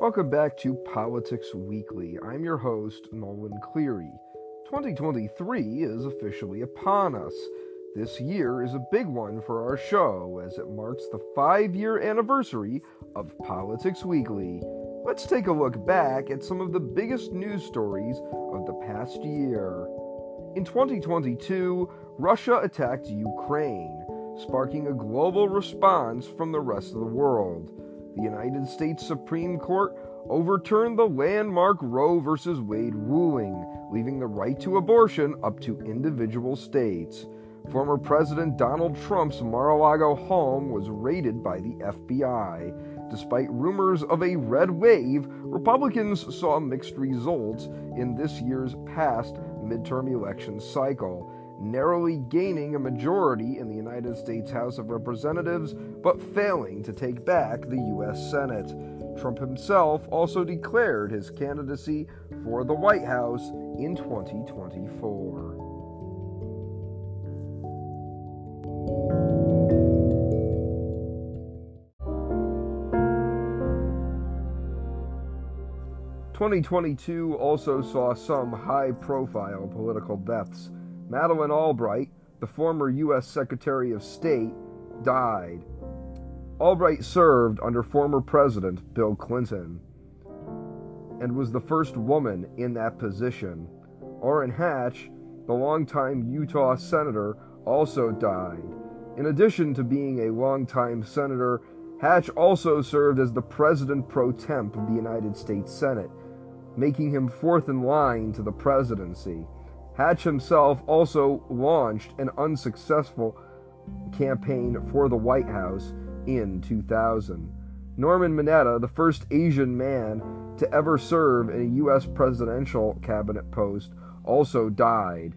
Welcome back to Politics Weekly. I'm your host, Nolan Cleary. 2023 is officially upon us. This year is a big one for our show as it marks the five year anniversary of Politics Weekly. Let's take a look back at some of the biggest news stories of the past year. In 2022, Russia attacked Ukraine, sparking a global response from the rest of the world. The United States Supreme Court overturned the landmark Roe v. Wade ruling, leaving the right to abortion up to individual states. Former President Donald Trump's Mar a Lago home was raided by the FBI. Despite rumors of a red wave, Republicans saw mixed results in this year's past midterm election cycle, narrowly gaining a majority in the United States House of Representatives but failing to take back the U.S. Senate. Trump himself also declared his candidacy for the White House in 2024. 2022 also saw some high profile political deaths. Madeleine Albright, the former U.S. Secretary of State, died. Albright served under former President Bill Clinton and was the first woman in that position. Orrin Hatch, the longtime Utah Senator, also died. In addition to being a longtime senator, Hatch also served as the President pro tem of the United States Senate making him fourth in line to the presidency. Hatch himself also launched an unsuccessful campaign for the White House in 2000. Norman Mineta, the first Asian man to ever serve in a U.S. presidential cabinet post, also died.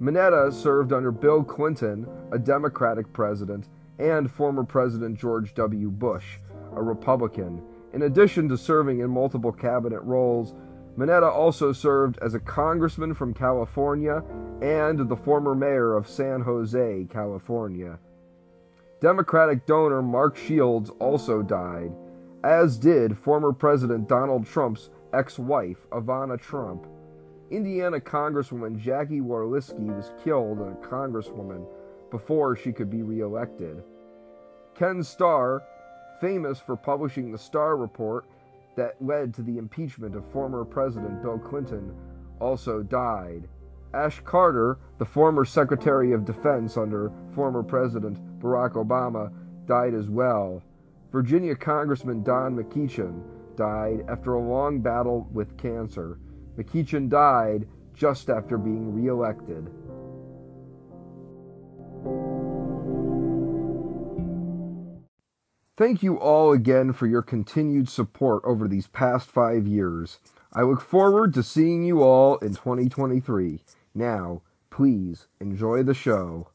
Mineta served under Bill Clinton, a Democratic president, and former President George W. Bush, a Republican. In addition to serving in multiple cabinet roles, Mineta also served as a congressman from California and the former mayor of San Jose, California. Democratic donor Mark Shields also died, as did former President Donald Trump's ex wife, Ivana Trump. Indiana Congresswoman Jackie Walorski was killed as a congresswoman before she could be reelected. Ken Starr, famous for publishing the Starr Report that led to the impeachment of former President Bill Clinton, also died. Ash Carter, the former Secretary of Defense under former President Barack Obama, died as well. Virginia Congressman Don McEachin died after a long battle with cancer. McEachin died just after being reelected. Thank you all again for your continued support over these past five years. I look forward to seeing you all in 2023. Now, please enjoy the show.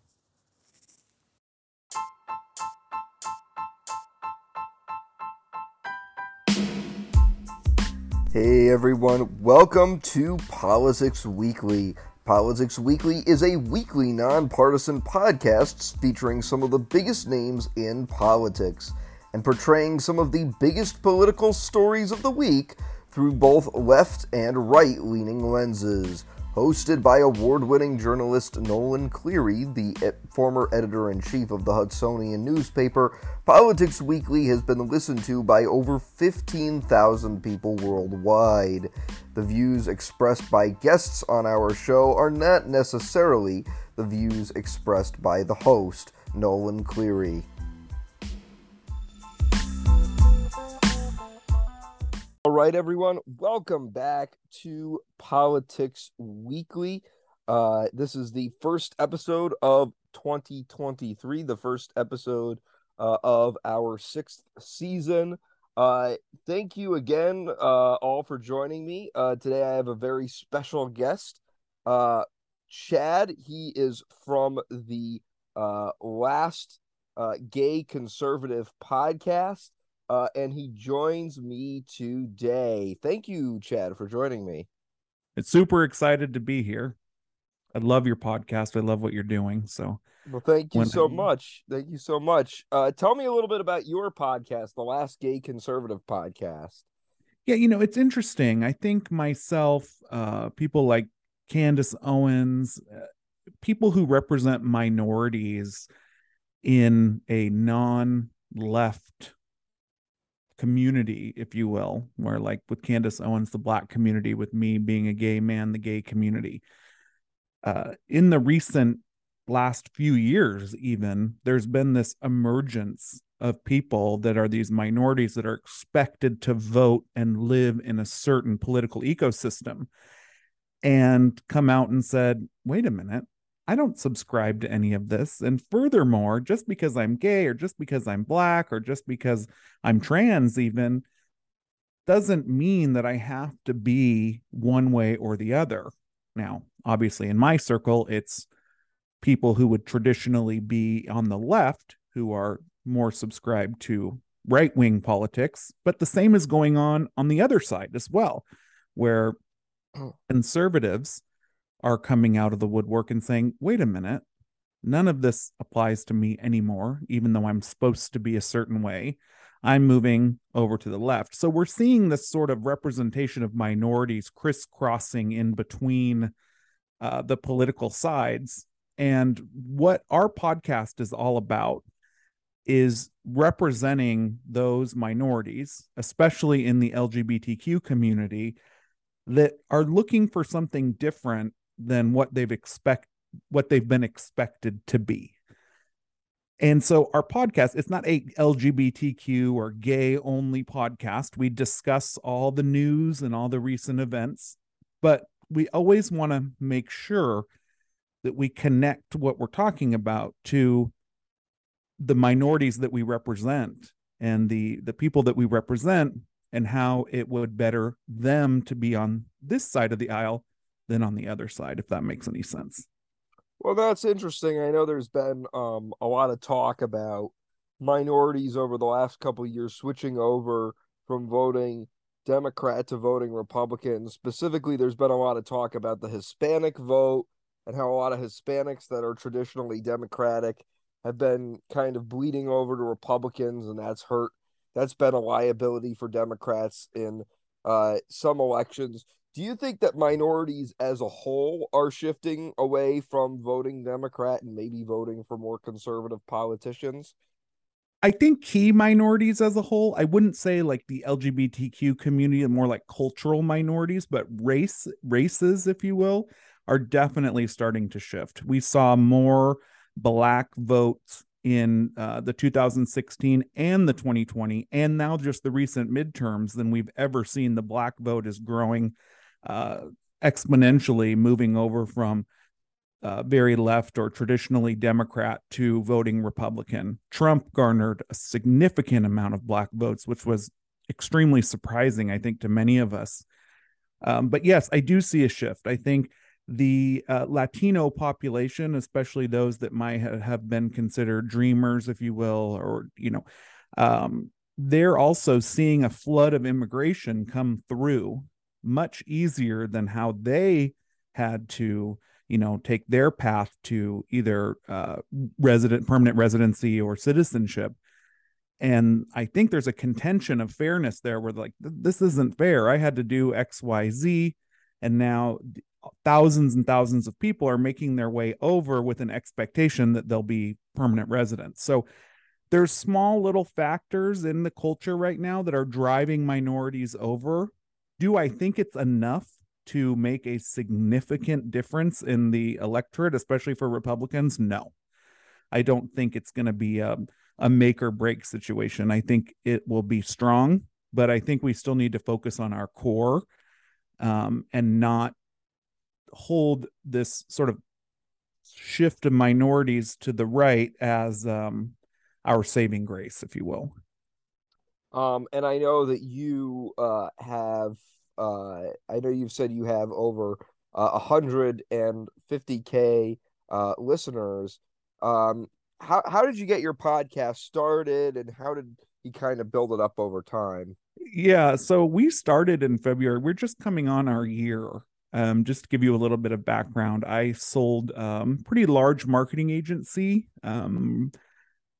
Hey everyone, welcome to Politics Weekly. Politics Weekly is a weekly nonpartisan podcast featuring some of the biggest names in politics and portraying some of the biggest political stories of the week through both left and right leaning lenses. Hosted by award winning journalist Nolan Cleary, the former editor in chief of the Hudsonian newspaper, Politics Weekly has been listened to by over 15,000 people worldwide. The views expressed by guests on our show are not necessarily the views expressed by the host, Nolan Cleary. Right, everyone, welcome back to Politics Weekly. Uh, this is the first episode of 2023, the first episode uh, of our sixth season. Uh, thank you again, uh, all, for joining me. Uh, today, I have a very special guest, uh, Chad. He is from the uh, last uh, gay conservative podcast uh, and he joins me today. Thank you, Chad, for joining me. It's super excited to be here. I love your podcast. I love what you're doing. So, well, thank you so I... much. Thank you so much. Uh, tell me a little bit about your podcast, the Last Gay Conservative Podcast. Yeah, you know, it's interesting. I think myself, uh, people like Candace Owens, uh, people who represent minorities in a non left community, if you will, where like with Candace Owens, the black community, with me being a gay man, the gay community. Uh, in the recent last few years, even, there's been this emergence of people that are these minorities that are expected to vote and live in a certain political ecosystem and come out and said, wait a minute, I don't subscribe to any of this. And furthermore, just because I'm gay or just because I'm black or just because I'm trans, even doesn't mean that I have to be one way or the other. Now, obviously, in my circle, it's people who would traditionally be on the left who are more subscribed to right wing politics, but the same is going on on the other side as well, where oh. conservatives are coming out of the woodwork and saying, wait a minute, none of this applies to me anymore, even though I'm supposed to be a certain way. I'm moving over to the left. So we're seeing this sort of representation of minorities crisscrossing in between uh, the political sides. And what our podcast is all about is representing those minorities, especially in the LGBTQ community, that are looking for something different than what they've expect what they've been expected to be. And so our podcast, it's not a LGBTQ or gay only podcast. We discuss all the news and all the recent events, but we always want to make sure that we connect what we're talking about to the minorities that we represent and the the people that we represent and how it would better them to be on this side of the aisle than on the other side if that makes any sense well that's interesting i know there's been um, a lot of talk about minorities over the last couple years switching over from voting democrat to voting republican specifically there's been a lot of talk about the hispanic vote and how a lot of hispanics that are traditionally democratic have been kind of bleeding over to Republicans, and that's hurt. That's been a liability for Democrats in uh, some elections. Do you think that minorities as a whole are shifting away from voting Democrat and maybe voting for more conservative politicians? I think key minorities as a whole, I wouldn't say like the LGBTQ community more like cultural minorities, but race races, if you will, are definitely starting to shift. We saw more black votes in uh, the 2016 and the 2020, and now just the recent midterms than we've ever seen. The black vote is growing uh, exponentially, moving over from uh, very left or traditionally Democrat to voting Republican. Trump garnered a significant amount of black votes, which was extremely surprising, I think, to many of us. Um, but yes, I do see a shift. I think the uh, Latino population, especially those that might have been considered dreamers, if you will, or, you know, um, they're also seeing a flood of immigration come through much easier than how they had to, you know, take their path to either uh, resident, permanent residency or citizenship. And I think there's a contention of fairness there where, like, this isn't fair. I had to do X, Y, Z and now thousands and thousands of people are making their way over with an expectation that they'll be permanent residents. So there's small little factors in the culture right now that are driving minorities over. Do I think it's enough to make a significant difference in the electorate, especially for Republicans? No. I don't think it's going to be a, a make or break situation. I think it will be strong, but I think we still need to focus on our core um, and not hold this sort of shift of minorities to the right as um, our saving grace, if you will. Um, and I know that you uh, have, uh, I know you've said you have over uh, 150K uh, listeners. Um, how, how did you get your podcast started and how did you kind of build it up over time? Yeah, so we started in February. We're just coming on our year. Um, just to give you a little bit of background, I sold um, pretty large marketing agency um,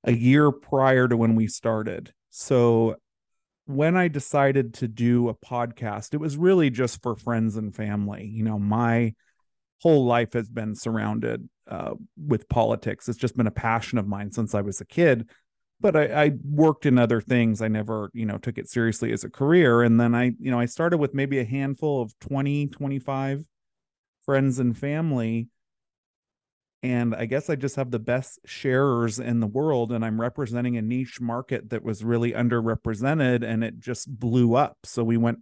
a year prior to when we started. So when I decided to do a podcast, it was really just for friends and family. You know, my whole life has been surrounded uh, with politics. It's just been a passion of mine since I was a kid. But I, I, worked in other things. I never, you know, took it seriously as a career. And then I, you know, I started with maybe a handful of 20, 25 friends and family and i guess i just have the best sharers in the world and i'm representing a niche market that was really underrepresented and it just blew up. So we went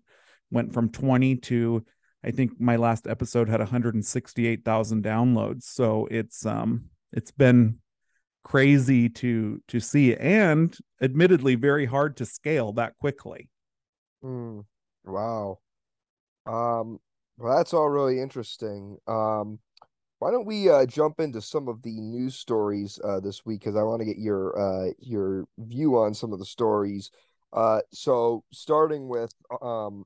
went from 20 to i think my last episode had 168,000 downloads. So it's um it's been crazy to to see and admittedly very hard to scale that quickly. Mm, wow. Um well that's all really interesting. Um why don't we uh, jump into some of the news stories uh, this week? Because I want to get your uh, your view on some of the stories. Uh, so starting with um,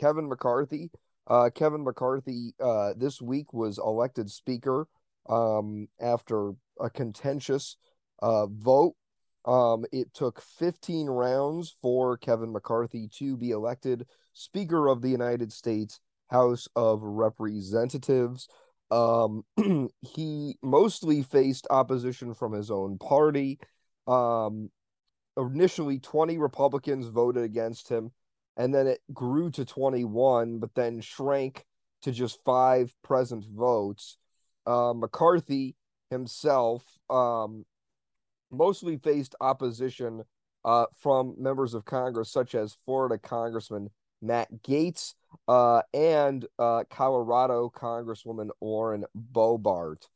Kevin McCarthy. Uh, Kevin McCarthy uh, this week was elected Speaker um, after a contentious vote. Um, it took 15 rounds for Kevin McCarthy to be elected Speaker of the United States House of Representatives. Um, he mostly faced opposition from his own party. Um, initially, 20 Republicans voted against him, and then it grew to 21, but then shrank to just five present votes. Uh, McCarthy himself um, mostly faced opposition uh, from members of Congress, such as Florida Congressman Matt Gaetz, uh, and uh, Colorado Congresswoman Lauren Boebert.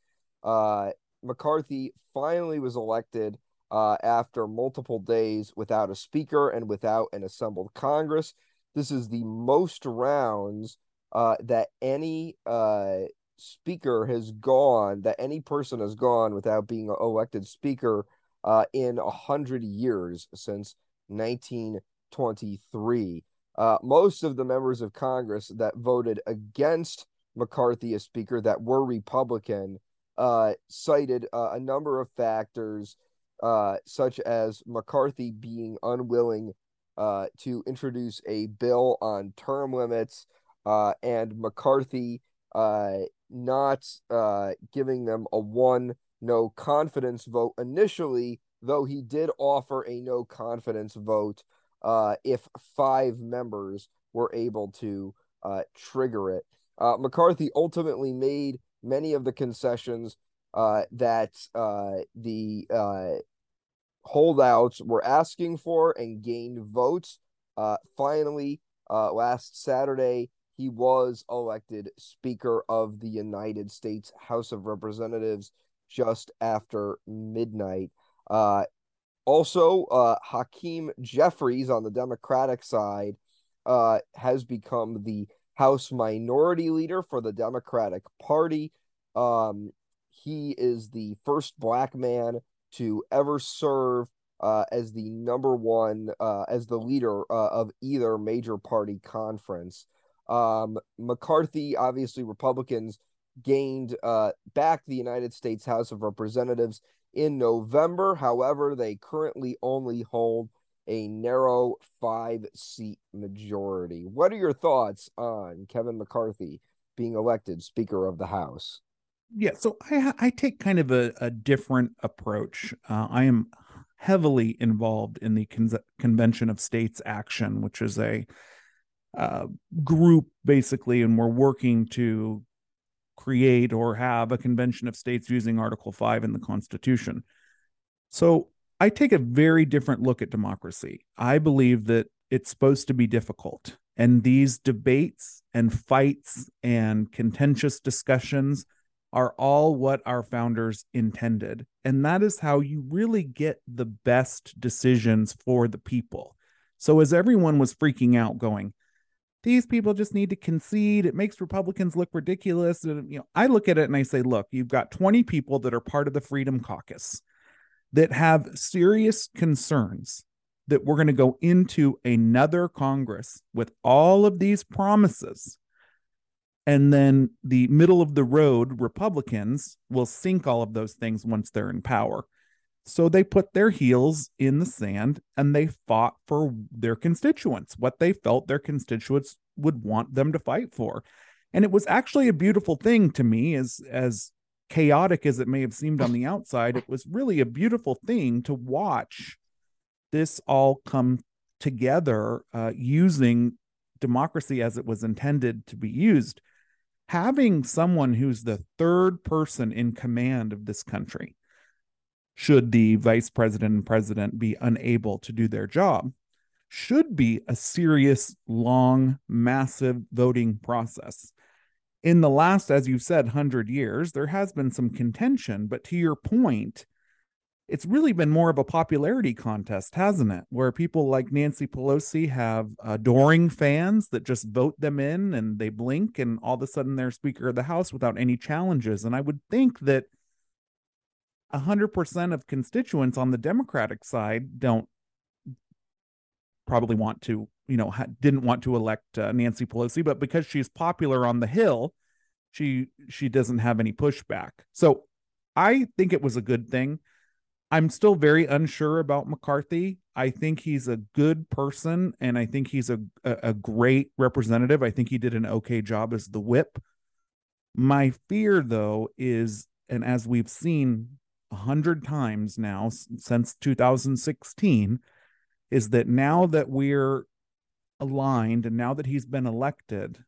Uh, McCarthy finally was elected uh, after multiple days without a speaker and without an assembled Congress. This is the most rounds uh, that any uh, speaker has gone, that any person has gone without being elected speaker in a hundred years since 1923. Uh, most of the members of Congress that voted against McCarthy as Speaker that were Republican uh, cited uh, a number of factors, uh, such as McCarthy being unwilling uh, to introduce a bill on term limits uh, and McCarthy not giving them a one no confidence vote initially, though he did offer a no confidence vote uh, if five members were able to uh, trigger it. Uh, McCarthy ultimately made many of the concessions uh, that uh, the uh, holdouts were asking for and gained votes. finally, last Saturday, he was elected Speaker of the United States House of Representatives just after midnight. Uh, also, uh, Hakeem Jeffries on the Democratic side uh, has become the House Minority Leader for the Democratic Party. Um, he is the first black man to ever serve uh, as the number one, uh, as the leader uh, of either major party conference. Um, McCarthy, obviously, Republicans gained uh, back the United States House of Representatives in November. However, they currently only hold a narrow five seat majority. What are your thoughts on Kevin McCarthy being elected Speaker of the House? Yeah, so I, I take kind of a, a different approach. Uh, I am heavily involved in the Con- Convention of States Action, which is a uh, group basically, and we're working to create or have a convention of states using Article 5 in the Constitution. So I take a very different look at democracy. I believe that it's supposed to be difficult. And these debates and fights and contentious discussions are all what our founders intended. And that is how you really get the best decisions for the people. So, as everyone was freaking out, going, these people just need to concede. It makes Republicans look ridiculous. And, you know, I look at it and I say, look, you've got 20 people that are part of the Freedom Caucus that have serious concerns that we're going to go into another Congress with all of these promises. And then the middle of the road Republicans will sink all of those things once they're in power. So they put their heels in the sand and they fought for their constituents, what they felt their constituents would want them to fight for. And it was actually a beautiful thing to me as as chaotic as it may have seemed on the outside, it was really a beautiful thing to watch this all come together uh, using democracy as it was intended to be used. Having someone who's the third person in command of this country, should the vice president and president be unable to do their job, should be a serious, long, massive voting process in the last, as you've said, 100 years, there has been some contention. But to your point, it's really been more of a popularity contest, hasn't it? Where people like Nancy Pelosi have adoring fans that just vote them in and they blink, and all of a sudden they're Speaker of the House without any challenges. And I would think that 100% of constituents on the Democratic side don't probably want to you know ha- didn't want to elect uh, Nancy Pelosi, but because she's popular on the Hill, she she doesn't have any pushback. So I think it was a good thing. I'm still very unsure about McCarthy. I think he's a good person, and I think he's a, a, a great representative. I think he did an okay job as the whip. My fear, though, is, and as we've seen a hundred times now since 2016, is that now that we're aligned and now that he's been elected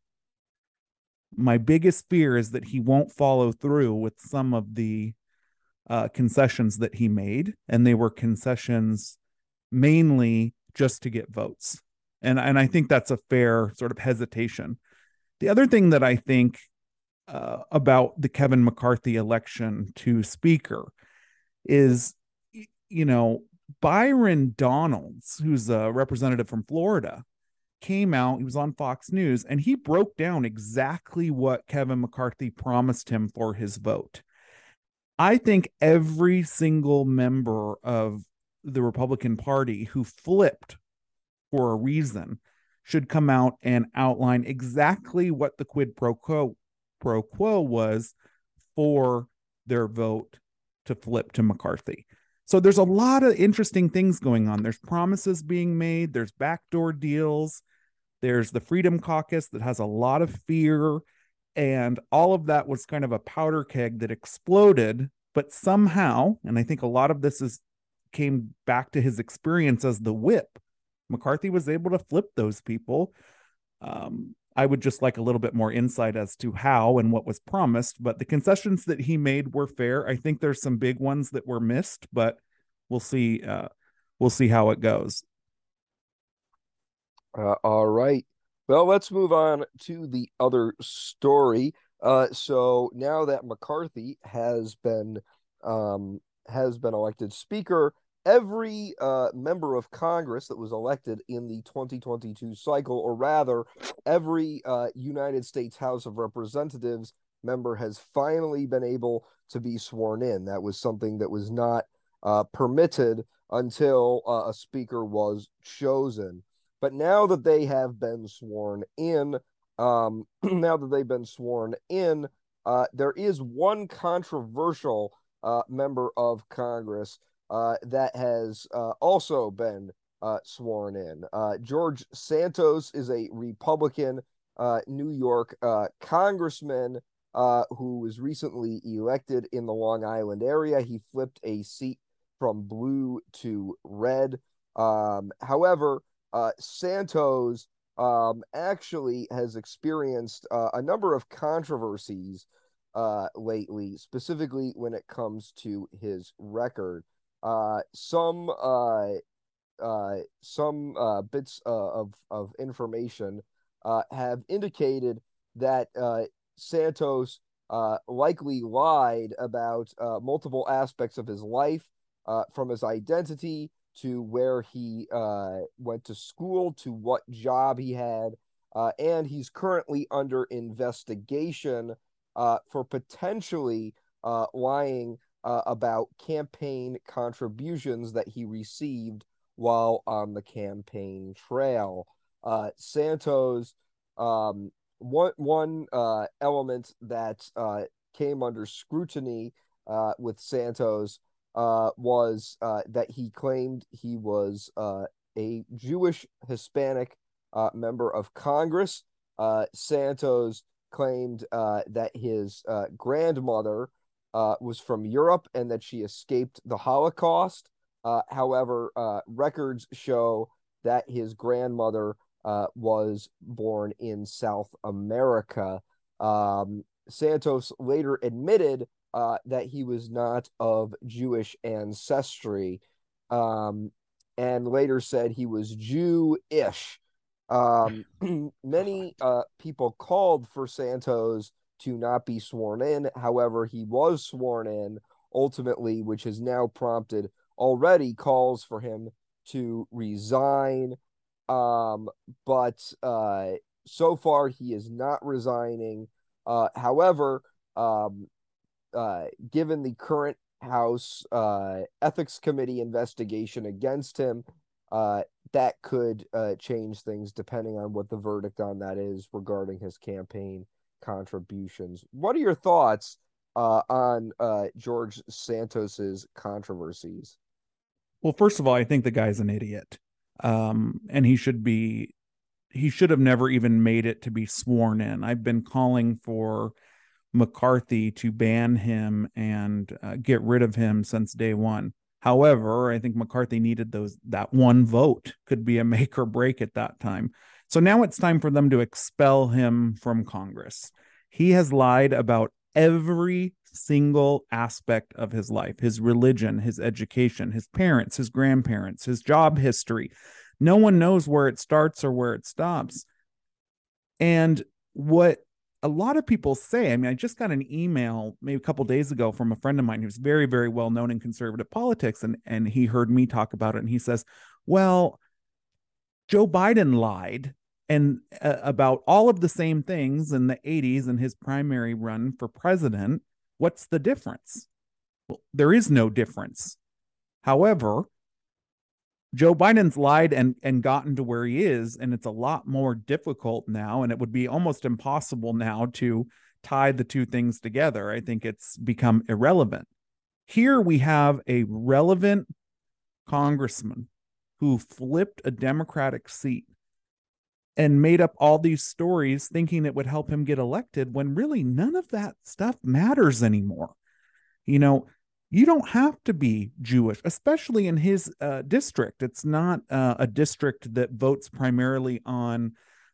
my biggest fear is that he won't follow through with some of the uh, concessions that he made and they were concessions mainly just to get votes. And and i think that's a fair sort of hesitation. The other thing that i think uh, about the kevin mccarthy election to speaker is you know byron donalds who's a representative from florida came out, he was on Fox News, and he broke down exactly what Kevin McCarthy promised him for his vote. I think every single member of the Republican Party who flipped for a reason should come out and outline exactly what the quid pro quo pro quo was for their vote to flip to McCarthy. So there's a lot of interesting things going on. There's promises being made, there's backdoor deals, there's the Freedom Caucus that has a lot of fear. And all of that was kind of a powder keg that exploded. But somehow, and I think a lot of this is came back to his experience as the whip, McCarthy was able to flip those people. Um, I would just like a little bit more insight as to how and what was promised, but the concessions that he made were fair. I think there's some big ones that were missed, but we'll see. Uh, we'll see how it goes. Uh, all right. Well, let's move on to the other story. Uh, so now that McCarthy has been um, has been elected Speaker, every uh, member of Congress that was elected in the 2022 cycle, or rather, every uh, United States House of Representatives member has finally been able to be sworn in. That was something that was not uh, permitted until uh, a speaker was chosen. But now that they have been sworn in, um, now that they've been sworn in, uh, there is one controversial uh, member of Congress uh, that has uh, also been uh, sworn in. Uh, George Santos is a Republican New York congressman who was recently elected in the Long Island area. He flipped a seat from blue to red. Um, however, Santos um, actually has experienced a number of controversies uh, lately, specifically when it comes to his record. Uh, some uh, uh, some uh, bits uh, of of information uh, have indicated that uh, Santos uh, likely lied about uh, multiple aspects of his life, uh, from his identity to where he uh, went to school, to what job he had, uh, and he's currently under investigation uh, for potentially uh, lying uh, about campaign contributions that he received while on the campaign trail. Uh, Santos, um, one one element that came under scrutiny with Santos uh, was uh, that he claimed he was uh, a Jewish Hispanic uh, member of Congress. Uh, Santos claimed uh, that his grandmother was from Europe and that she escaped the Holocaust. however, records show that his grandmother was born in South America. Um, Santos later admitted uh, that he was not of Jewish ancestry, um, and later said he was Jew-ish. Um, many uh, people called for Santos to not be sworn in. However, he was sworn in ultimately, which has now prompted already calls for him to resign. Um, but uh, so far, he is not resigning. Uh, however, um, uh, given the current House uh, Ethics Committee investigation against him, uh, that could uh, change things depending on what the verdict on that is regarding his campaign contributions. What are your thoughts uh, on uh, George Santos's controversies? Well, first of all, I think the guy's an idiot, um, and he should be. He should have never even made it to be sworn in. I've been calling for McCarthy to ban him and uh, get rid of him since day one. However, I think McCarthy needed those that one vote could be a make or break at that time. So now it's time for them to expel him from Congress. He has lied about every single aspect of his life his religion, his education, his parents, his grandparents, his job history. No one knows where it starts or where it stops. And what a lot of people say, I mean, I just got an email maybe a couple days ago from a friend of mine who's very, very well known in conservative politics, and and he heard me talk about it, and he says, "Well, Joe Biden lied and uh, about all of the same things in the 80s in his primary run for president. What's the difference?" Well, there is no difference. However, Joe Biden's lied and and gotten to where he is, and it's a lot more difficult now, and it would be almost impossible now to tie the two things together. I think it's become irrelevant. Here we have a relevant congressman who flipped a Democratic seat and made up all these stories thinking it would help him get elected when really none of that stuff matters anymore. You know, you don't have to be Jewish, especially in his uh, district. It's not uh, a district that votes primarily on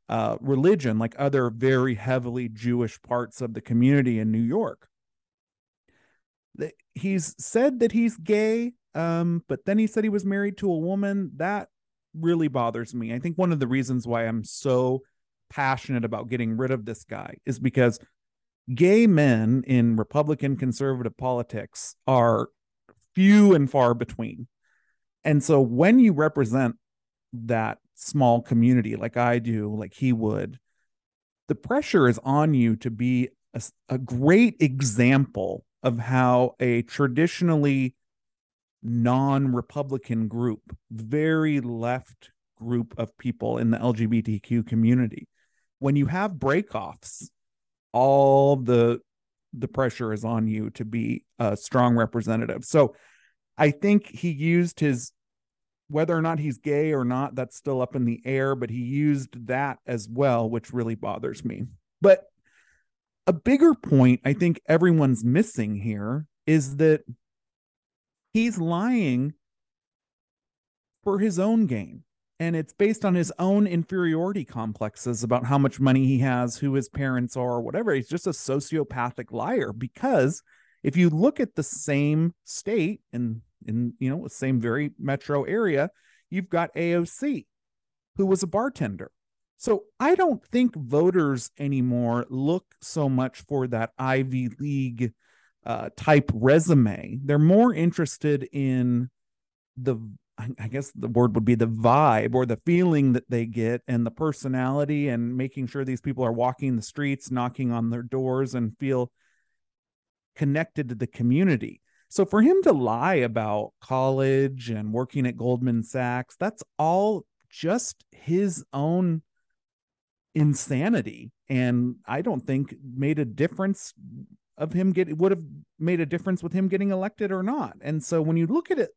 uh, religion like other very heavily Jewish parts of the community in New York. He's said that he's gay, um, but then he said he was married to a woman. That really bothers me. I think one of the reasons why I'm so passionate about getting rid of this guy is because gay men in Republican conservative politics are few and far between. And so when you represent that small community like I do, like he would, the pressure is on you to be a, a great example of how a traditionally non Republican group, very left group of people in the LGBTQ community, when you have breakoffs all the the pressure is on you to be a strong representative. So I think he used his whether or not he's gay or not, that's still up in the air, but he used that as well, which really bothers me. But a bigger point I think everyone's missing here is that he's lying for his own gain and it's based on his own inferiority complexes about how much money he has, who his parents are, whatever. He's just a sociopathic liar because if you look at the same state and in you know the same very metro area, you've got AOC, who was a bartender. So I don't think voters anymore look so much for that Ivy League uh, type resume. They're more interested in the I guess the word would be the vibe or the feeling that they get and the personality and making sure these people are walking the streets, knocking on their doors and feel connected to the community. So for him to lie about college and working at Goldman Sachs, that's all just his own insanity and I don't think made a difference of him get would have made a difference with him getting elected or not. And so when you look at it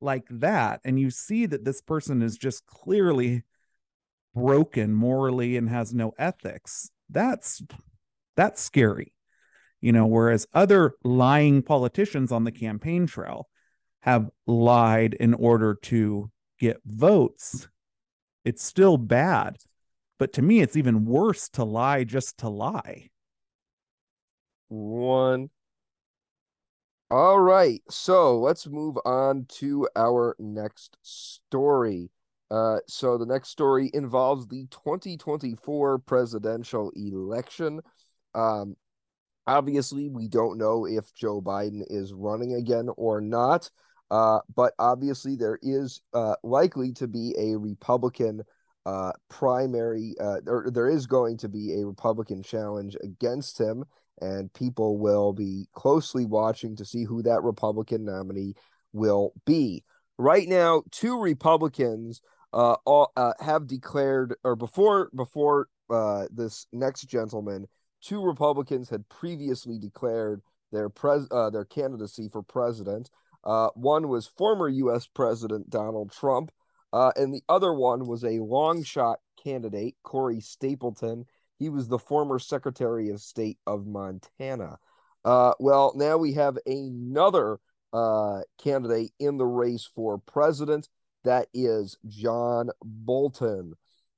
like that and you see that this person is just clearly broken morally and has no ethics, that's that's scary. You know, whereas other lying politicians on the campaign trail have lied in order to get votes, it's still bad. But to me, it's even worse to lie just to lie. One. All right. So let's move on to our next story. Uh, so the next story involves the 2024 presidential election. Um, obviously, we don't know if Joe Biden is running again or not. Uh, but obviously, there is uh, likely to be a Republican uh, primary, uh, or there is going to be a Republican challenge against him, and people will be closely watching to see who that Republican nominee will be. Right now, two Republicans uh, all, uh, have declared, or before before uh, this next gentleman, two Republicans had previously declared their pres uh, their candidacy for president. Uh, one was former U.S. President Donald Trump, uh, and the other one was a long shot candidate, Corey Stapleton. He was the former Secretary of State of Montana. Uh, well, now we have another uh, candidate in the race for president. That is John Bolton.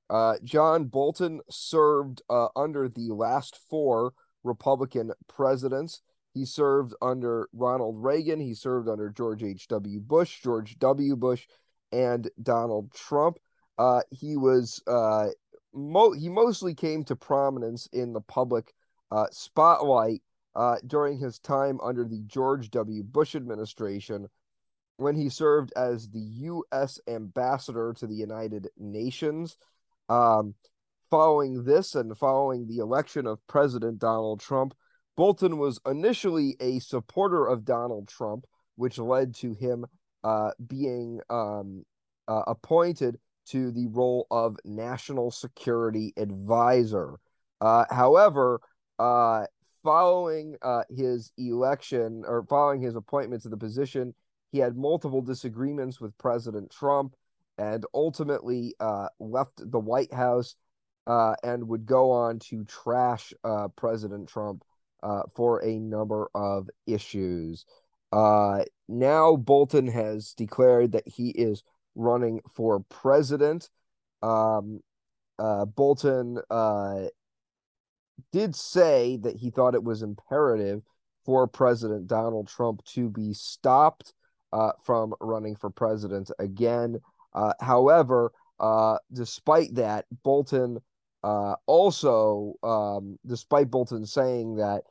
Uh, John Bolton served uh, under the last four Republican presidents. He served under Ronald Reagan. He served under George H.W. Bush, George W. Bush, and Donald Trump. Uh, he was uh, mo- he mostly came to prominence in the public uh, spotlight uh, during his time under the George W. Bush administration, when he served as the U.S. ambassador to the United Nations. Um, following this and following the election of President Donald Trump, Bolton was initially a supporter of Donald Trump, which led to him uh, being um, uh, appointed to the role of national security advisor. Uh, however, uh, following uh, his election or following his appointment to the position, he had multiple disagreements with President Trump and ultimately uh, left the White House and would go on to trash President Trump uh, for a number of issues. Uh, now Bolton has declared that he is running for president. Um, uh, Bolton uh, did say that he thought it was imperative for President Donald Trump to be stopped uh, from running for president again. Uh, however, uh, despite that, Bolton uh, also, um, despite Bolton saying that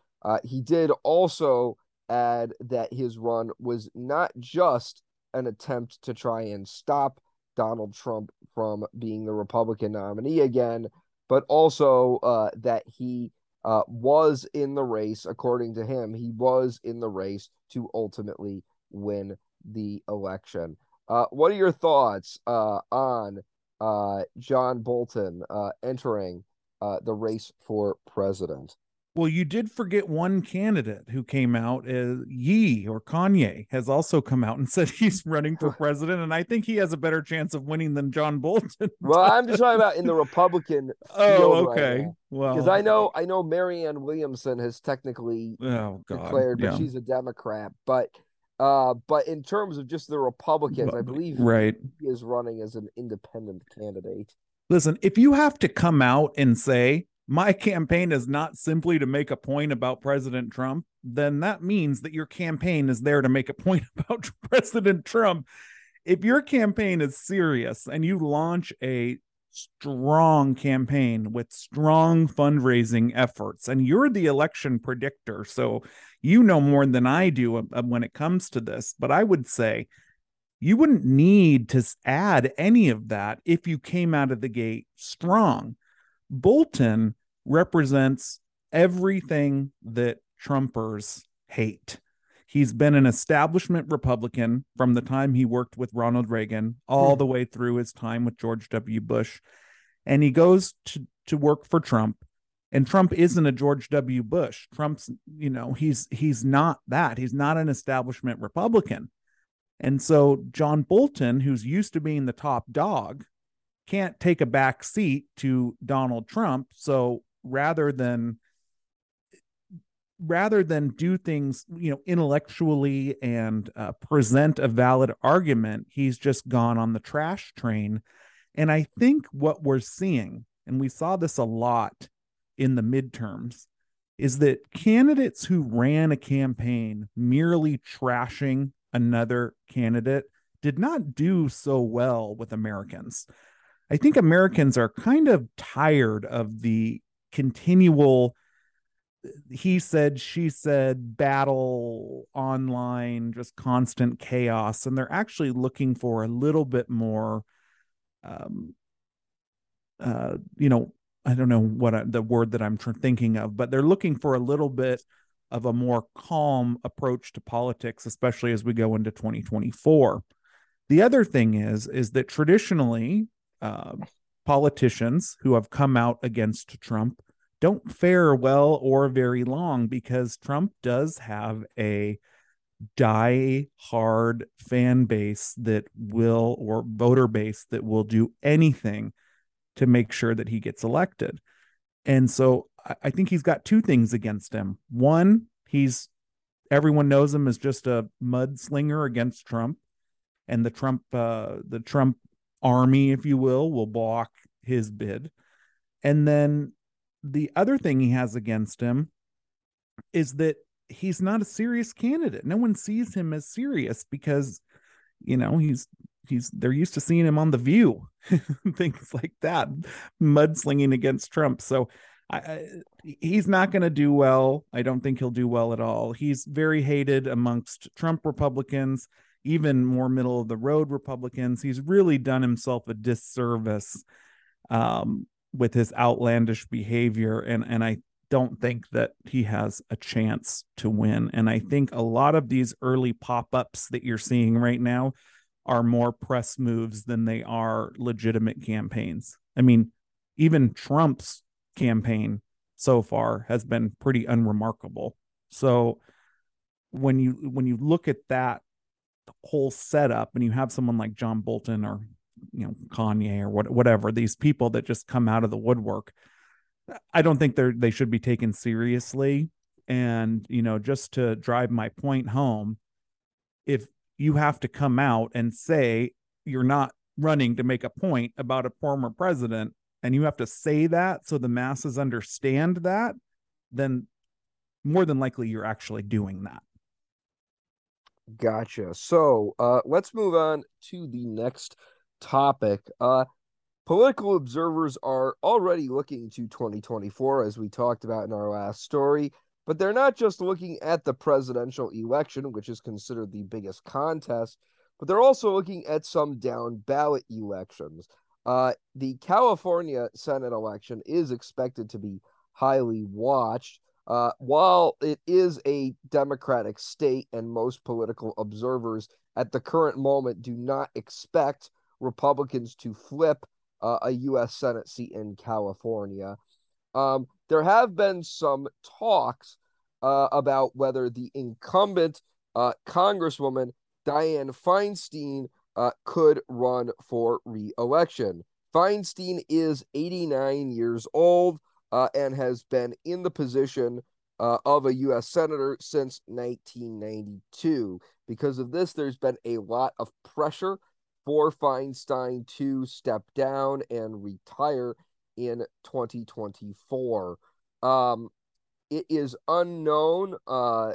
he did also add that his run was not just an attempt to try and stop Donald Trump from being the Republican nominee again, but also uh, that he uh, was in the race, according to him, he was in the race to ultimately win the election. Uh, what are your thoughts uh, on uh, John Bolton uh, entering the race for president? Well, you did forget one candidate who came out. Uh, Ye or Kanye has also come out and said he's running for president, and I think he has a better chance of winning than John Bolton. well, I'm just talking about in the Republican. oh, okay. Right well, because I know I know Marianne Williamson has technically oh, declared, but yeah. she's a Democrat. But uh, but in terms of just the Republicans, I believe right he is running as an independent candidate. Listen, if you have to come out and say my campaign is not simply to make a point about President Trump, then that means that your campaign is there to make a point about President Trump. If your campaign is serious and you launch a strong campaign with strong fundraising efforts, and you're the election predictor, so you know more than I do when it comes to this, but I would say you wouldn't need to add any of that if you came out of the gate strong Bolton represents everything that Trumpers hate. He's been an establishment Republican from the time he worked with Ronald Reagan all hmm. the way through his time with George W. Bush. And he goes to, to work for Trump And Trump isn't a George W. Bush. Trump's, you know, he's he's not that. He's not an establishment Republican. And so John Bolton, who's used to being the top dog, can't take a back seat to Donald Trump. So rather than rather than do things you know intellectually and uh, present a valid argument he's just gone on the trash train and i think what we're seeing and we saw this a lot in the midterms is that candidates who ran a campaign merely trashing another candidate did not do so well with americans i think americans are kind of tired of the continual he said, she said, battle online, just constant chaos. And they're actually looking for a little bit more, um, uh, you know, I don't know what I, the word that I'm thinking of, but they're looking for a little bit of a more calm approach to politics, especially as we go into 2024. The other thing is, is that traditionally, uh, politicians who have come out against Trump don't fare well or very long because Trump does have a die hard fan base that will or voter base that will do anything to make sure that he gets elected. And so I think he's got two things against him. One, he's everyone knows him as just a mudslinger against Trump, and the Trump uh, the Trump army, if you will, will block his bid. And then the other thing he has against him is that he's not a serious candidate. No one sees him as serious because, you know, he's he's they're used to seeing him on the View, things like that, mudslinging against Trump. So I, I, he's not going to do well. I don't think he'll do well at all. He's very hated amongst Trump Republicans, even more middle of the road Republicans. He's really done himself a disservice um, with his outlandish behavior and and I don't think that he has a chance to win and I think a lot of these early pop-ups that you're seeing right now are more press moves than they are legitimate campaigns. I mean, even Trump's campaign so far has been pretty unremarkable. So when you when you look at that whole setup and you have someone like John Bolton or you know Kanye or what, whatever these people that just come out of the woodwork. I don't think they're they should be taken seriously. And you know, just to drive my point home, if you have to come out and say you're not running to make a point about a former president, and you have to say that so the masses understand that, then more than likely you're actually doing that. Gotcha. So uh, let's move on to the next topic. Uh, political observers are already looking to 2024, as we talked about in our last story, but they're not just looking at the presidential election, which is considered the biggest contest, but they're also looking at some down ballot elections. Uh, the California Senate election is expected to be highly watched. Uh, while it is a Democratic state, and most political observers at the current moment do not expect Republicans to flip uh, a U.S. Senate seat in California. Um, there have been some talks uh, about whether the incumbent uh, Congresswoman Dianne Feinstein uh, could run for re-election. Feinstein is 89 years old uh, and has been in the position uh, of a U.S. Senator since 1992. Because of this, there's been a lot of pressure for Feinstein to step down and retire in 2024. Um, it is unknown uh,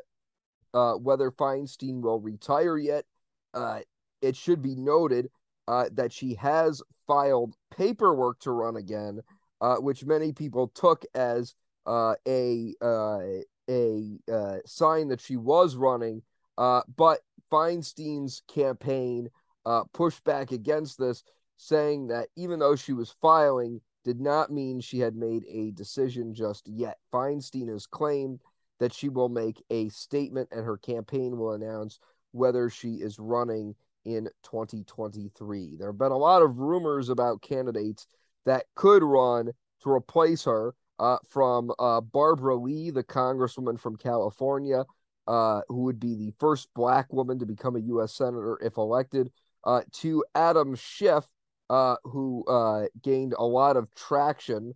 uh, whether Feinstein will retire yet. Uh, it should be noted uh, that she has filed paperwork to run again, uh, which many people took as uh, a a sign that she was running. but Feinstein's campaign uh, pushed back against this, saying that even though she was filing, did not mean she had made a decision just yet. Feinstein has claimed that she will make a statement and her campaign will announce whether she is running in 2023. There have been a lot of rumors about candidates that could run to replace her. uh, from uh, Barbara Lee, the congresswoman from California, uh, who would be the first black woman to become a U.S. senator if elected, uh, to Adam Schiff, uh, who uh, gained a lot of traction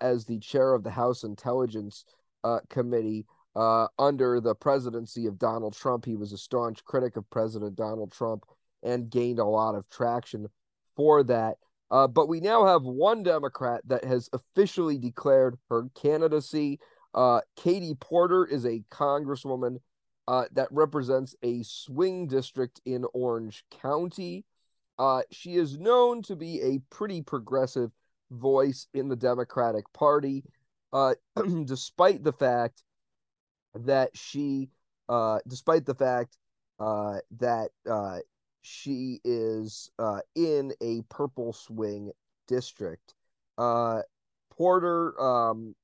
as the chair of the House Intelligence Committee under the presidency of Donald Trump. He was a staunch critic of President Donald Trump and gained a lot of traction for that. Uh, but we now have one Democrat that has officially declared her candidacy. Uh, Katie Porter is a congresswoman uh, that represents a swing district in Orange County. Uh, she is known to be a pretty progressive voice in the Democratic Party, uh, despite the fact that she, uh, despite the fact that she is uh, in a purple swing district. Uh, Porter um,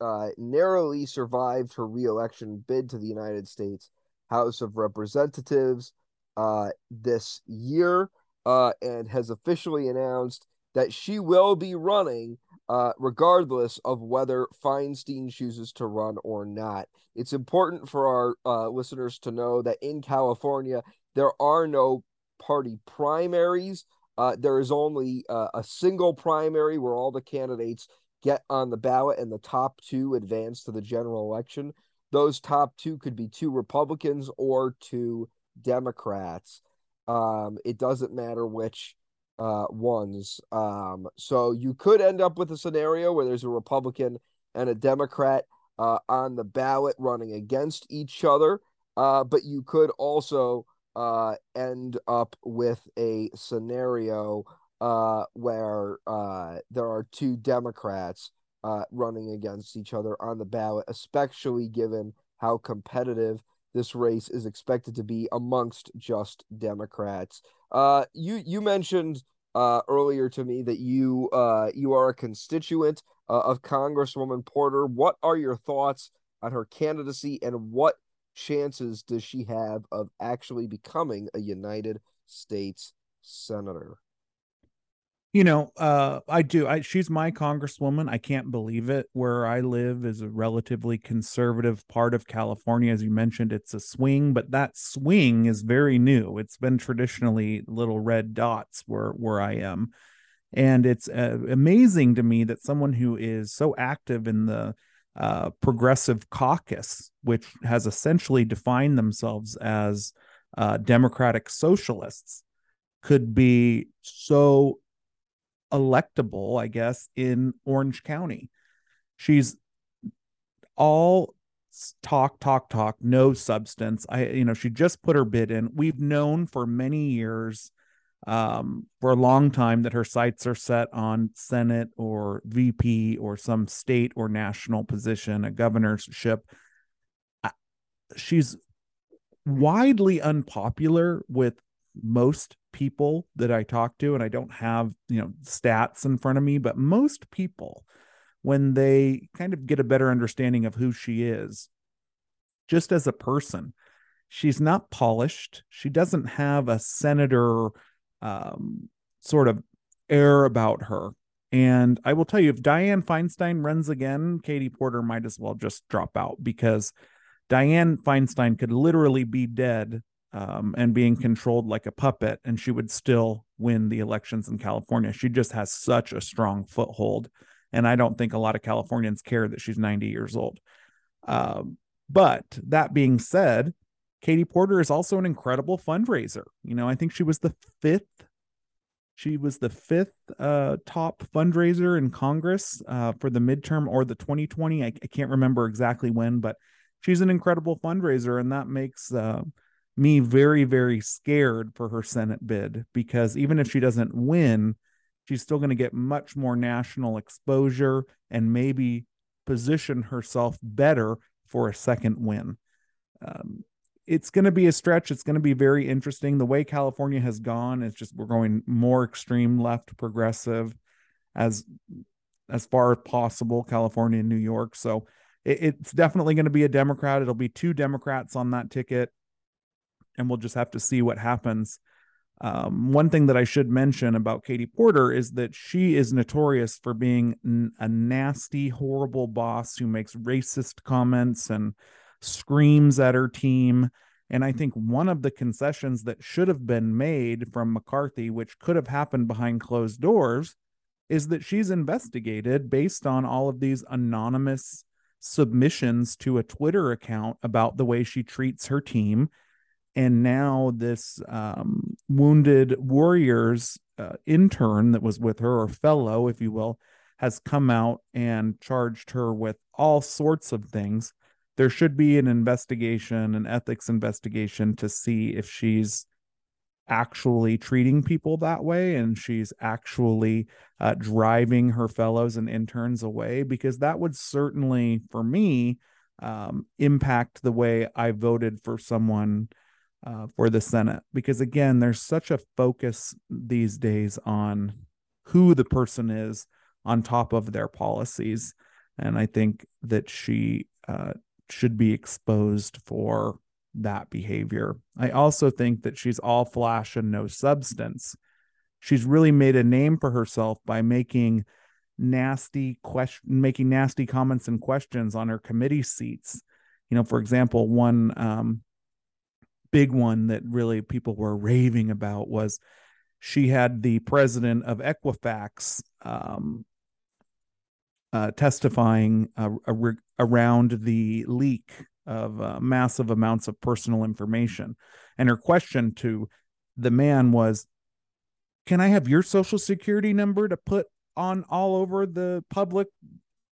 uh, narrowly survived her reelection bid to the United States House of Representatives uh, this year uh, and has officially announced that she will be running uh, regardless of whether Feinstein chooses to run or not. It's important for our uh, listeners to know that in California, there are no party primaries. Uh, there is only uh, a single primary where all the candidates get on the ballot and the top two advance to the general election. Those top two could be two Republicans or two Democrats. Um, it doesn't matter which uh, ones. Um, so you could end up with a scenario where there's a Republican and a Democrat uh, on the ballot running against each other. Uh, but you could also uh, end up with a scenario uh, where uh, there are two Democrats uh, running against each other on the ballot, especially given how competitive this race is expected to be amongst just Democrats. Uh, you you mentioned uh, earlier to me that you uh, you are a constituent of Congresswoman Porter. What are your thoughts on her candidacy and what chances does she have of actually becoming a United States senator? You know, uh, I do. I she's my congresswoman. I can't believe it. Where I live is a relatively conservative part of California, as you mentioned. It's a swing, but that swing is very new. It's been traditionally little red dots where where I am, and it's uh, amazing to me that someone who is so active in the uh, progressive caucus, which has essentially defined themselves as uh, democratic socialists, could be so electable, I guess, in Orange County. She's all talk, talk, talk, no substance. I, you know, she just put her bid in. We've known for many years um, for a long time that her sights are set on Senate or VP or some state or national position, a governorship. She's widely unpopular with most people that I talk to, and I don't have you know stats in front of me, but most people, when they kind of get a better understanding of who she is, just as a person, she's not polished. She doesn't have a senator um, sort of air about her. And I will tell you, if Dianne Feinstein runs again, Katie Porter might as well just drop out because Dianne Feinstein could literally be dead um, and being controlled like a puppet, and she would still win the elections in California. She just has such a strong foothold. And I don't think a lot of Californians care that she's 90 years old. Um, but that being said, Katie Porter is also an incredible fundraiser. You know, I think she was the fifth. She was the fifth uh, top fundraiser in Congress uh, for the midterm or the 2020. I, I, can't remember exactly when, but she's an incredible fundraiser, and that makes uh, me very, very scared for her Senate bid because even if she doesn't win, she's still going to get much more national exposure and maybe position herself better for a second win. Um, it's going to be a stretch. It's going to be very interesting. The way California has gone, it's just we're going more extreme left progressive as as far as possible, California and New York. So it, it's definitely going to be a Democrat. It'll be two Democrats on that ticket, and we'll just have to see what happens Um, one thing that I should mention about Katie Porter is that she is notorious for being n- a nasty, horrible boss who makes racist comments and screams at her team. And I think one of the concessions that should have been made from McCarthy, which could have happened behind closed doors, is that she's investigated based on all of these anonymous submissions to a Twitter account about the way she treats her team. And now this um, wounded warriors uh, intern that was with her, or fellow, if you will, has come out and charged her with all sorts of things. There should be an investigation, an ethics investigation to see if she's actually treating people that way and she's actually uh, driving her fellows and interns away because that would certainly for me um, impact the way i voted for someone uh, for the senate. Because again there's such a focus these days on who the person is on top of their policies. And i think that she uh, should be exposed for that behavior. I also think that she's all flash and no substance. She's really made a name for herself by making nasty question making nasty comments and questions on her committee seats. You know, for example, one um, big one that really people were raving about was she had the president of Equifax um, uh, testifying uh, around the leak of uh, massive amounts of personal information. And her question to the man was, Can I have your social security number to put on all over the public?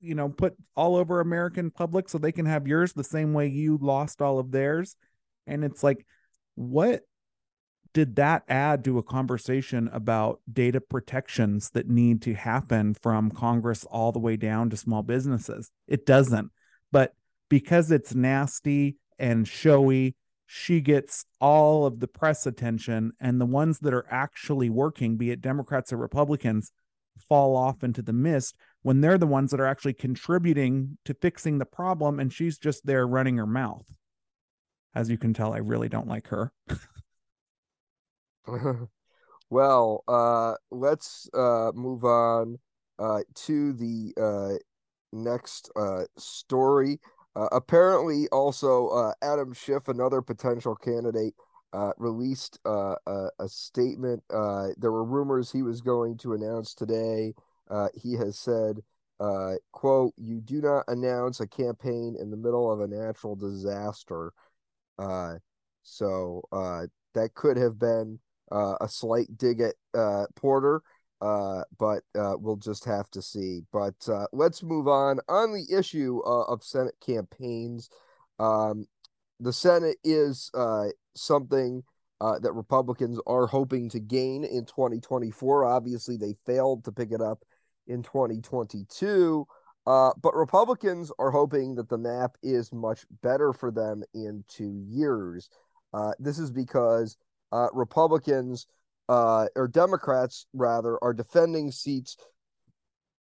You know, put all over American public so they can have yours the same way you lost all of theirs. And it's like, what did that add to a conversation about data protections that need to happen from Congress all the way down to small businesses? It doesn't. But because it's nasty and showy, she gets all of the press attention, and the ones that are actually working, be it Democrats or Republicans, fall off into the mist when they're the ones that are actually contributing to fixing the problem, and she's just there running her mouth. As you can tell, I really don't like her. well, uh, let's uh, move on uh, to the uh, next uh, story. Uh, apparently, also uh, Adam Schiff, another potential candidate, uh, released uh, a, a, statement. Uh, there were rumors he was going to announce today. Uh, he has said, uh, "quote You do not announce a campaign in the middle of a natural disaster." Uh, so uh, that could have been a slight dig at Porter uh, but uh, we'll just have to see. But uh, let's move on. On the issue uh, of Senate campaigns, um, the Senate is uh, something uh, that Republicans are hoping to gain in 2024. Obviously, they failed to pick it up in 2022. but Republicans are hoping that the map is much better for them in two years. this is because Republicans uh, or Democrats rather, are defending seats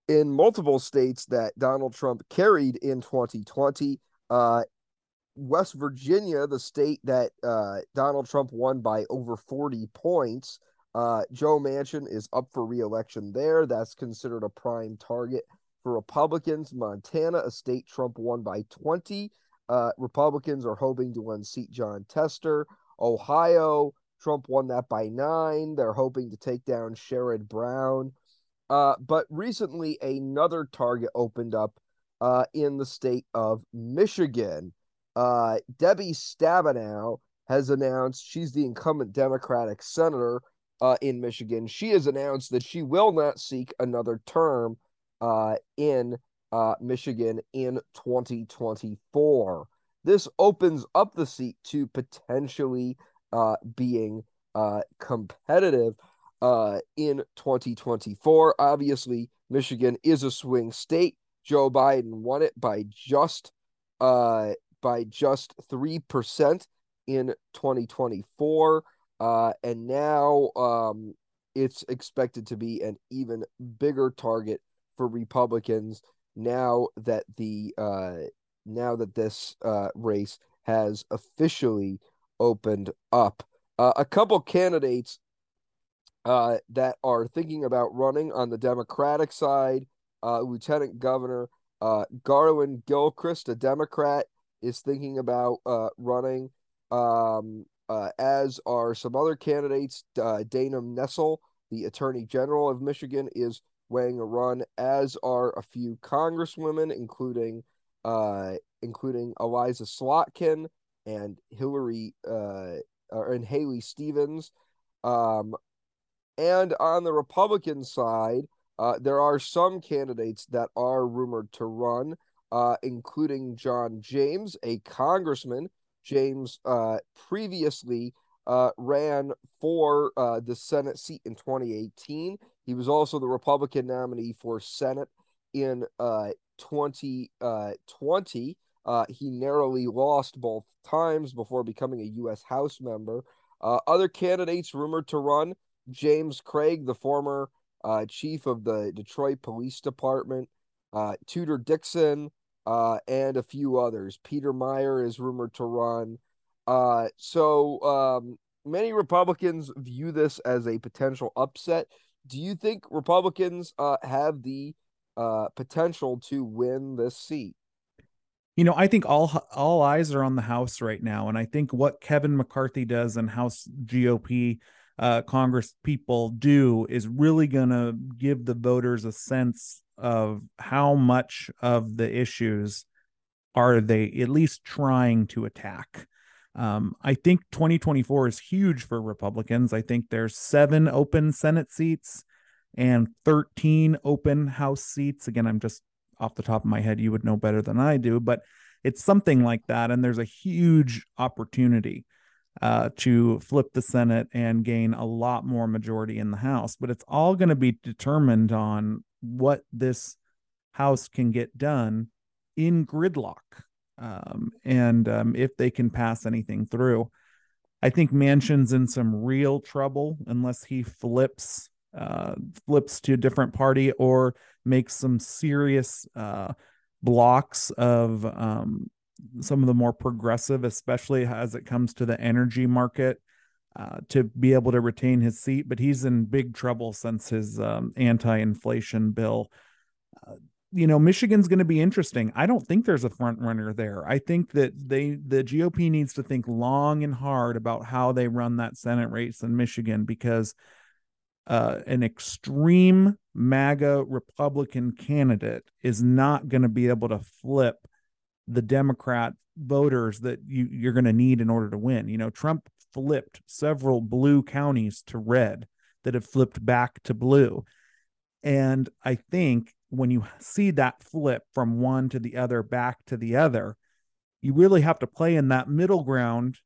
in multiple states that Donald Trump carried in 2020. Uh, West Virginia, the state that uh, Donald Trump won by over 40 points, uh, Joe Manchin is up for reelection there. That's considered a prime target for Republicans. Montana, a state Trump won by 20. Uh, Republicans are hoping to unseat Jon Tester. Ohio, Trump won that by nine. They're hoping to take down Sherrod Brown. Uh, but recently, another target opened up uh, in the state of Michigan. Uh, Debbie Stabenow has announced she's the incumbent Democratic senator uh, in Michigan. She has announced that she will not seek another term uh, in uh, Michigan in 2024. This opens up the seat to potentially uh, being uh, competitive uh, in 2024. Obviously, Michigan is a swing state. Joe Biden won it by just uh, by just three percent in 2024, uh, and now um, it's expected to be an even bigger target for Republicans now that the uh, now that this uh, race has officially opened up. Uh, a couple candidates uh, that are thinking about running on the Democratic side. Uh, Lieutenant Governor uh, Garlin Gilchrist, a Democrat, is thinking about uh, running, um, uh, as are some other candidates. Dana Nessel, the Attorney General of Michigan, is weighing a run, as are a few congresswomen, including uh, including Elissa Slotkin and Hillary uh, and Haley Stevens. Um, and on the Republican side, uh, there are some candidates that are rumored to run, uh, including John James, a congressman. James uh, previously uh, ran for uh, the Senate seat in 2018. He was also the Republican nominee for Senate in 2020. Uh, he narrowly lost both times before becoming a U.S. House member. other candidates rumored to run James Craig, the former uh, chief of the Detroit Police Department, uh, Tudor Dixon, uh, and a few others. Peter Meijer is rumored to run. Uh, so um, many Republicans view this as a potential upset. Do you think Republicans uh, have the uh, potential to win this seat? You know, I think all all eyes are on the House right now, and I think what Kevin McCarthy does and House GOP uh, Congress people do is really going to give the voters a sense of how much of the issues are they at least trying to attack. Um, I think 2024 is huge for Republicans. I think there's seven open Senate seats and 13 open House seats. Again, I'm just off the top of my head, you would know better than I do, but it's something like that. And there's a huge opportunity uh, to flip the Senate and gain a lot more majority in the House. But it's all going to be determined on what this House can get done in gridlock um, and um, if they can pass anything through. I think Manchin's in some real trouble unless he flips uh, flips to a different party or makes some serious uh, blocks of um, some of the more progressive, especially as it comes to the energy market, uh, to be able to retain his seat. But he's in big trouble since his um, anti-inflation bill. Uh, you know, Michigan's going to be interesting. I don't think there's a front runner there. I think that they the GOP needs to think long and hard about how they run that Senate race in Michigan because uh, an extreme MAGA Republican candidate is not going to be able to flip the Democrat voters that you, you're going to need in order to win. You know, Trump flipped several blue counties to red that have flipped back to blue. And I think when you see that flip from one to the other, back to the other, you really have to play in that middle ground,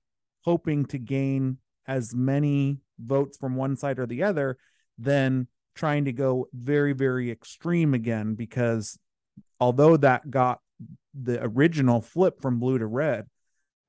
hoping to gain as many votes from one side or the other, than trying to go very, very extreme again. Because although that got the original flip from blue to red,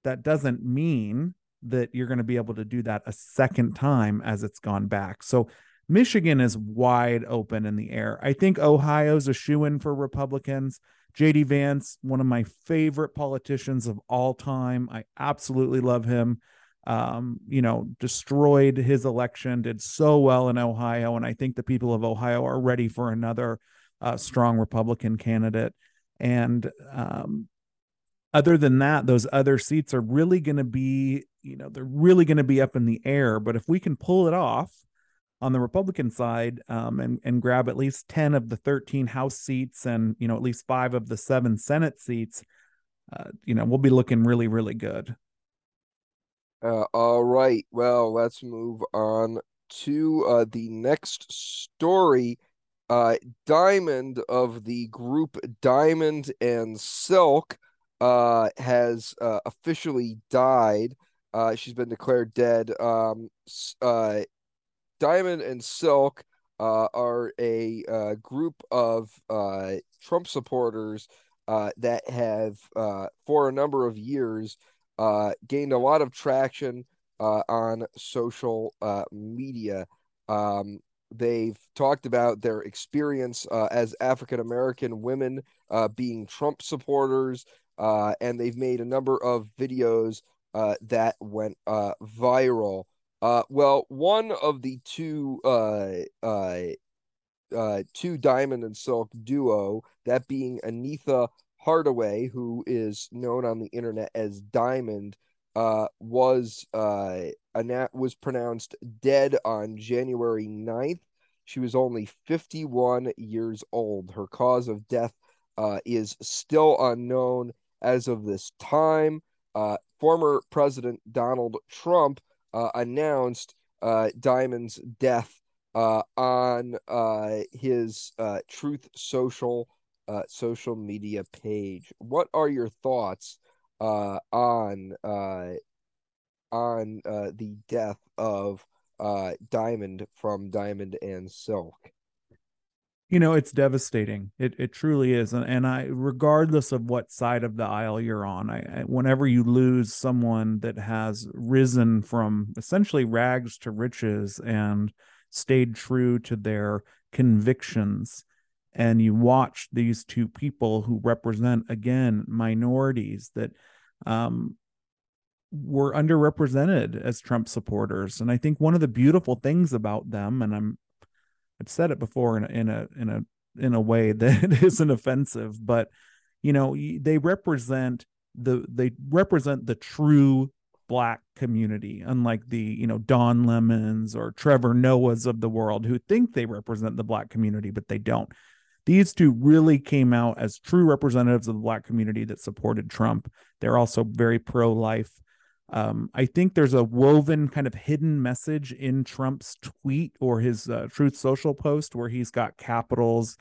that doesn't mean that you're going to be able to do that a second time as it's gone back. So Michigan is wide open in the air. I think Ohio's a shoe in for Republicans. JD Vance, one of my favorite politicians of all time. I absolutely love him. Um, you know, destroyed his election, did so well in Ohio. And I think the people of Ohio are ready for another uh, strong Republican candidate. And um, other than that, those other seats are really going to be, you know, they're really going to be up in the air. But if we can pull it off on the Republican side um, and and grab at least ten of the thirteen House seats and you know at least five of the seven Senate seats, uh, you know, we'll be looking really really good. Uh, all right. Well, let's move on to uh, the next story uh, Diamond of the group Diamond and Silk uh, has uh, officially died. Uh, she's been declared dead. Um, uh, Diamond and Silk uh, are a uh, group of uh, Trump supporters uh, that have, uh, for a number of years, uh, gained a lot of traction uh, on social uh, media. Um, They've talked about their experience uh, as African American women uh, being Trump supporters, and they've made a number of videos that went viral. Well, one of the two uh, two Diamond and Silk duo, that being Anita Hardaway, who is known on the internet as Diamond, uh, was uh, was pronounced dead on January 9th. She was only 51 years old. Her cause of death uh, is still unknown as of this time. Uh, former President Donald Trump uh, announced uh, Diamond's death uh, on uh, his uh, Truth Social uh, social media page. What are your thoughts uh, on uh, on uh, the death of uh, Diamond from Diamond and Silk? you know it's devastating it it truly is and, and i regardless of what side of the aisle you're on I, I, whenever you lose someone that has risen from essentially rags to riches and stayed true to their convictions and you watch these two people who represent again minorities that um, were underrepresented as Trump supporters. And I think one of the beautiful things about them, and I'm I've said it before in a in a in a in a way that isn't offensive, but you know they represent the they represent the true black community, unlike the you know Don Lemons or Trevor Noahs of the world who think they represent the black community, but they don't. These two really came out as true representatives of the black community that supported Trump. They're also very pro life. Um, I think there's a woven kind of hidden message in Trump's tweet or his uh, Truth Social post where he's got capitals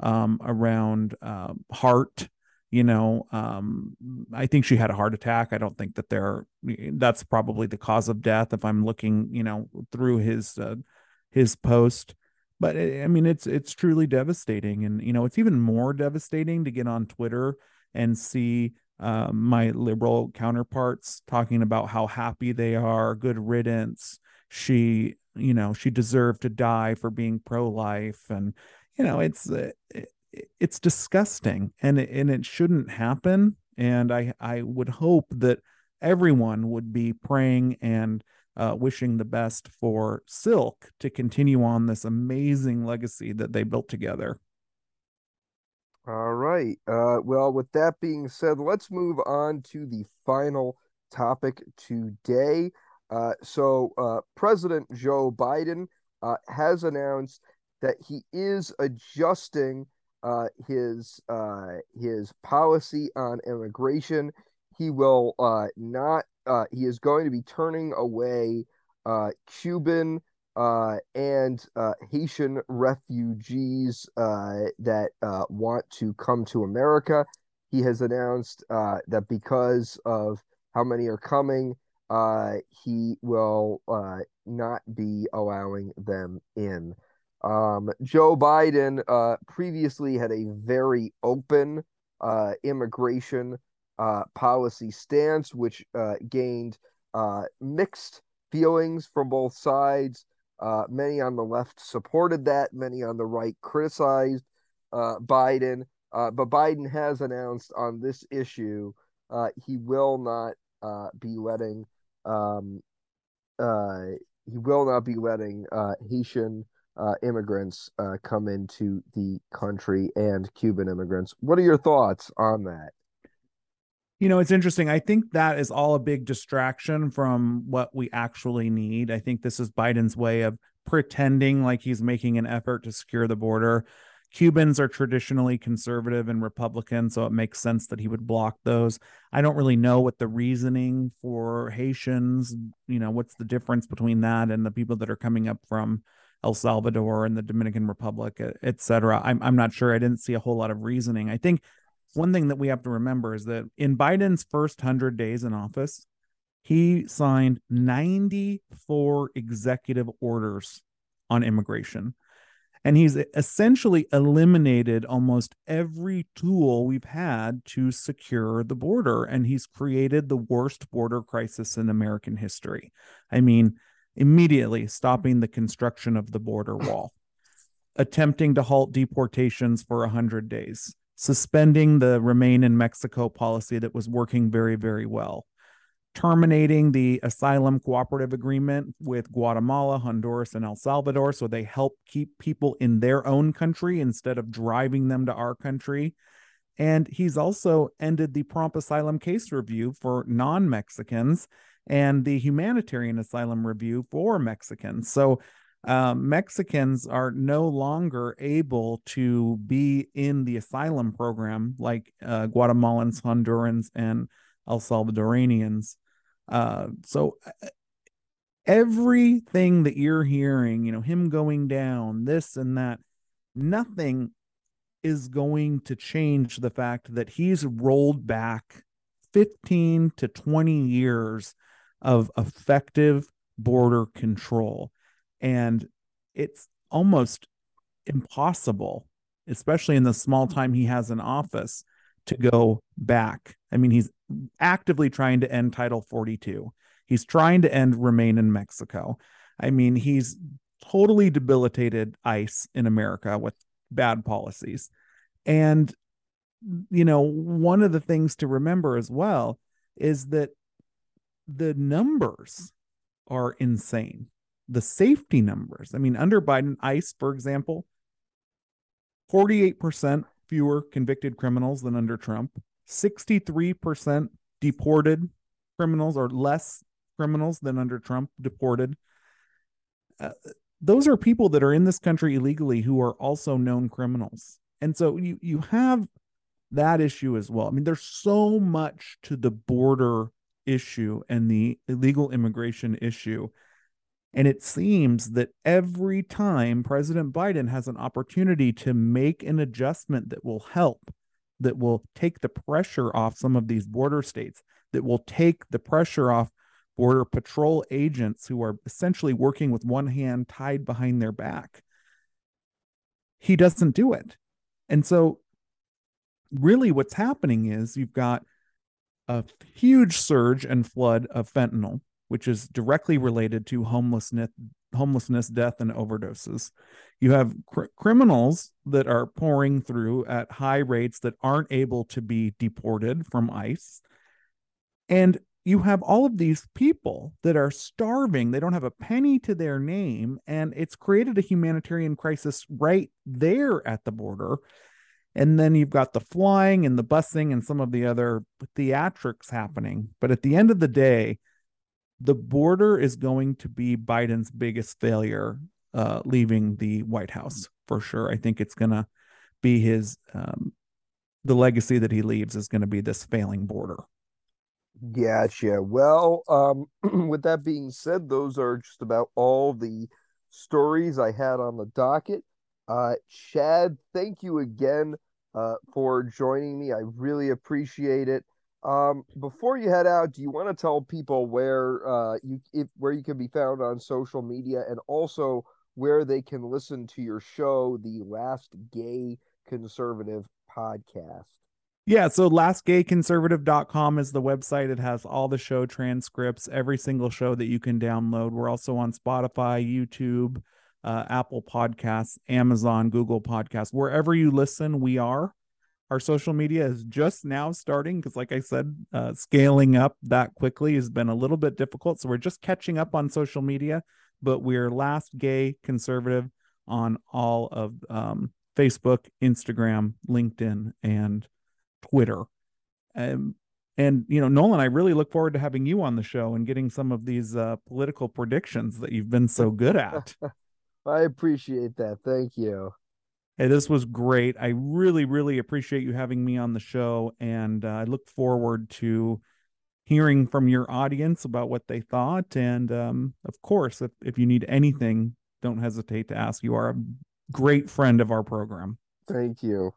um, around uh, heart. You know, um, I think she had a heart attack. I don't think that they're that's probably the cause of death. If I'm looking, you know, through his uh, his post, but eh, I mean, it's it's truly devastating, and you know, it's even more devastating to get on Twitter and see uh, my liberal counterparts talking about how happy they are, good riddance. She, you know, she deserved to die for being pro-life, and you know, it's it, it's disgusting, and it, and it shouldn't happen. And I I would hope that everyone would be praying and uh, wishing the best for Silk to continue on this amazing legacy that they built together. All right. Uh, well, with that being said, let's move on to the final topic today. Uh, so, uh, President Joe Biden uh, has announced that he is adjusting uh, his his policy on immigration. He will not. He is going to be turning away Cuban uh, and uh, Haitian refugees uh, that uh, want to come to America. He has announced uh, that because of how many are coming, uh, he will not be allowing them in. Um, Joe Biden previously had a very open immigration policy stance, which uh, gained uh, mixed feelings from both sides. Uh, many on the left supported that. Many on the right criticized uh, Biden. Uh, but Biden has announced on this issue uh, he will not uh, be letting um, uh, he will not be letting Haitian immigrants come into the country and Cuban immigrants. What are your thoughts on that? You know, it's interesting. I think that is all a big distraction from what we actually need. I think this is Biden's way of pretending like he's making an effort to secure the border. Cubans are traditionally conservative and Republican, so it makes sense that he would block those. I don't really know what the reasoning for Haitians, you know, what's the difference between that and the people that are coming up from El Salvador and the Dominican Republic, et cetera. I'm, I'm not sure. I didn't see a whole lot of reasoning. I think one thing that we have to remember is that in Biden's first 100 days in office, he signed 94 executive orders on immigration. And he's essentially eliminated almost every tool we've had to secure the border. And he's created the worst border crisis in American history. I mean, immediately stopping the construction of the border wall, attempting to halt deportations for 100 days, suspending the remain in Mexico policy that was working very, very well, terminating the asylum cooperative agreement with Guatemala, Honduras, and El Salvador. So they help keep people in their own country instead of driving them to our country. And he's also ended the prompt asylum case review for non Mexicans and the humanitarian asylum review for Mexicans. So uh, Mexicans are no longer able to be in the asylum program like uh, Guatemalans, Hondurans, and El Salvadorians. Uh, so uh, everything that you're hearing, you know, him going down, this and that, nothing is going to change the fact that he's rolled back 15 to 20 years of effective border control. And it's almost impossible, especially in the small mm-hmm. time he has in office, to go back. I mean, he's actively trying to end Title 42. He's trying to end Remain in Mexico. I mean, he's totally debilitated ICE in America with bad policies. And, you know, one of the things to remember as well is that the numbers are insane. The safety numbers. I mean, under Biden, ICE, for example, 48% fewer convicted criminals than under Trump, 63% deported criminals or less criminals than under Trump deported. Uh, those are people that are in this country illegally who are also known criminals. And so you you have that issue as well. I mean, there's so much to the border issue and the illegal immigration issue. And it seems that every time President Biden has an opportunity to make an adjustment that will help, that will take the pressure off some of these border states, that will take the pressure off border patrol agents who are essentially working with one hand tied behind their back, he doesn't do it. And so, really, what's happening is you've got a huge surge and flood of fentanyl, which is directly related to homelessness, homelessness, death, and overdoses. You have cr- criminals that are pouring through at high rates that aren't able to be deported from ICE. And you have all of these people that are starving. They don't have a penny to their name. And it's created a humanitarian crisis right there at the border. And then you've got the flying and the busing and some of the other theatrics happening. But at the end of the day, the border is going to be Biden's biggest failure uh, leaving the White House for sure. I think it's going to be his, um, the legacy that he leaves is going to be this failing border. Gotcha. Well, um, with that being said, those are just about all the stories I had on the docket. Uh, Chad, thank you again uh, for joining me. I really appreciate it. Um, before you head out, do you want to tell people where uh, you if, where you can be found on social media and also where they can listen to your show, the Last Gay Conservative podcast? Yeah, so lastgayconservative.com is the website. It has all the show transcripts, every single show that you can download. We're also on Spotify, YouTube, uh, Apple Podcasts, Amazon, Google Podcasts, wherever you listen, we are. Our social media is just now starting because, like I said, uh, scaling up that quickly has been a little bit difficult. So we're just catching up on social media, but we're Last Gay Conservative on all of um, Facebook, Instagram, LinkedIn, and Twitter. Um, and you know, Nolan, I really look forward to having you on the show and getting some of these uh, political predictions that you've been so good at. I appreciate that. Thank you. Hey, this was great. I really, really appreciate you having me on the show, and uh, I look forward to hearing from your audience about what they thought. And um, of course, if if you need anything, don't hesitate to ask. You are a great friend of our program. Thank you.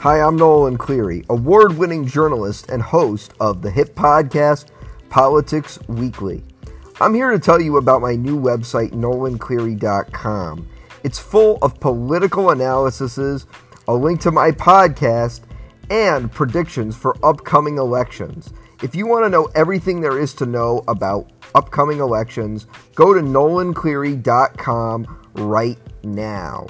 Hi, I'm Nolan Cleary, award winning journalist and host of the hit podcast Politics Weekly. I'm here to tell you about my new website, nolancleary.com. It's full of political analyses, a link to my podcast, and predictions for upcoming elections. If you want to know everything there is to know about upcoming elections, go to nolancleary.com right now.